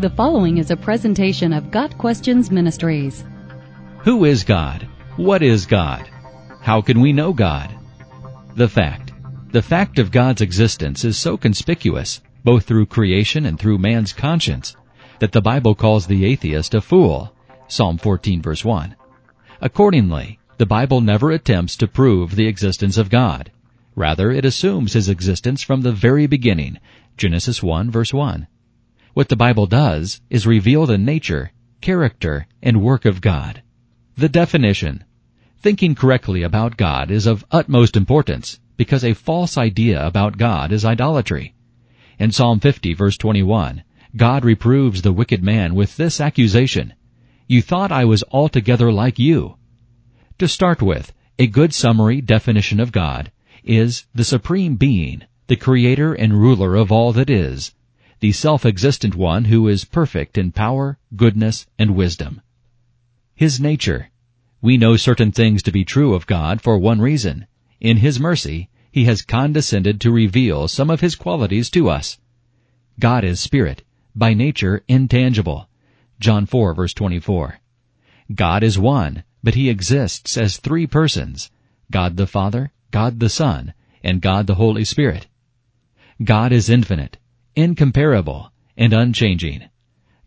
The following is a presentation of Got Questions Ministries. Who is God? What is God? How can we know God? The fact. The fact of God's existence is so conspicuous, both through creation and through man's conscience, that the Bible calls the atheist a fool. Psalm 14 verse 1. Accordingly, the Bible never attempts to prove the existence of God. Rather, it assumes his existence from the very beginning. Genesis 1 verse 1. What the Bible does is reveal the nature, character, and work of God. The definition. Thinking correctly about God is of utmost importance because a false idea about God is idolatry. In Psalm 50 verse 21, God reproves the wicked man with this accusation, You thought I was altogether like you. To start with, a good summary definition of God is the supreme being, the creator and ruler of all that is, the self-existent one who is perfect in power, goodness, and wisdom. His nature. We know certain things to be true of God for one reason. In His mercy, He has condescended to reveal some of His qualities to us. God is spirit, by nature intangible. John 4 verse 24. God is one, but He exists as three persons. God the Father, God the Son, and God the Holy Spirit. God is infinite, incomparable, and unchanging.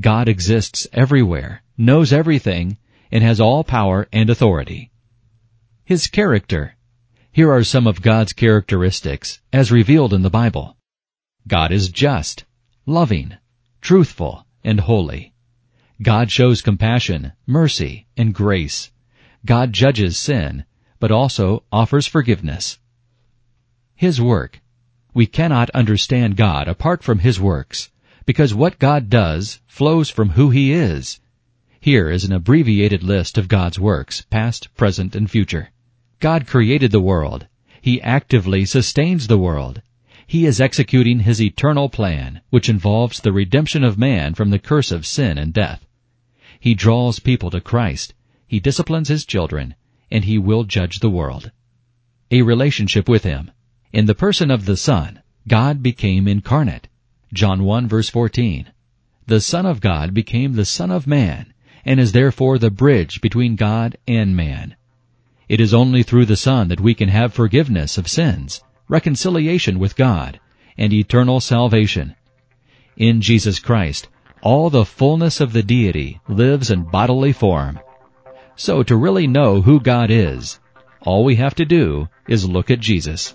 God exists everywhere, knows everything, and has all power and authority. His character. Here are some of God's characteristics as revealed in the Bible. God is just, loving, truthful, and holy. God shows compassion, mercy, and grace. God judges sin, but also offers forgiveness. His work. We cannot understand God apart from His works, because what God does flows from who He is. Here is an abbreviated list of God's works, past, present, and future. God created the world. He actively sustains the world. He is executing His eternal plan, which involves the redemption of man from the curse of sin and death. He draws people to Christ. He disciplines His children, and He will judge the world. A relationship with Him. In the person of the Son, God became incarnate. John 1 verse 14. The Son of God became the Son of Man, and is therefore the bridge between God and man. It is only through the Son that we can have forgiveness of sins, reconciliation with God, and eternal salvation. In Jesus Christ, all the fullness of the deity lives in bodily form. So to really know who God is, all we have to do is look at Jesus.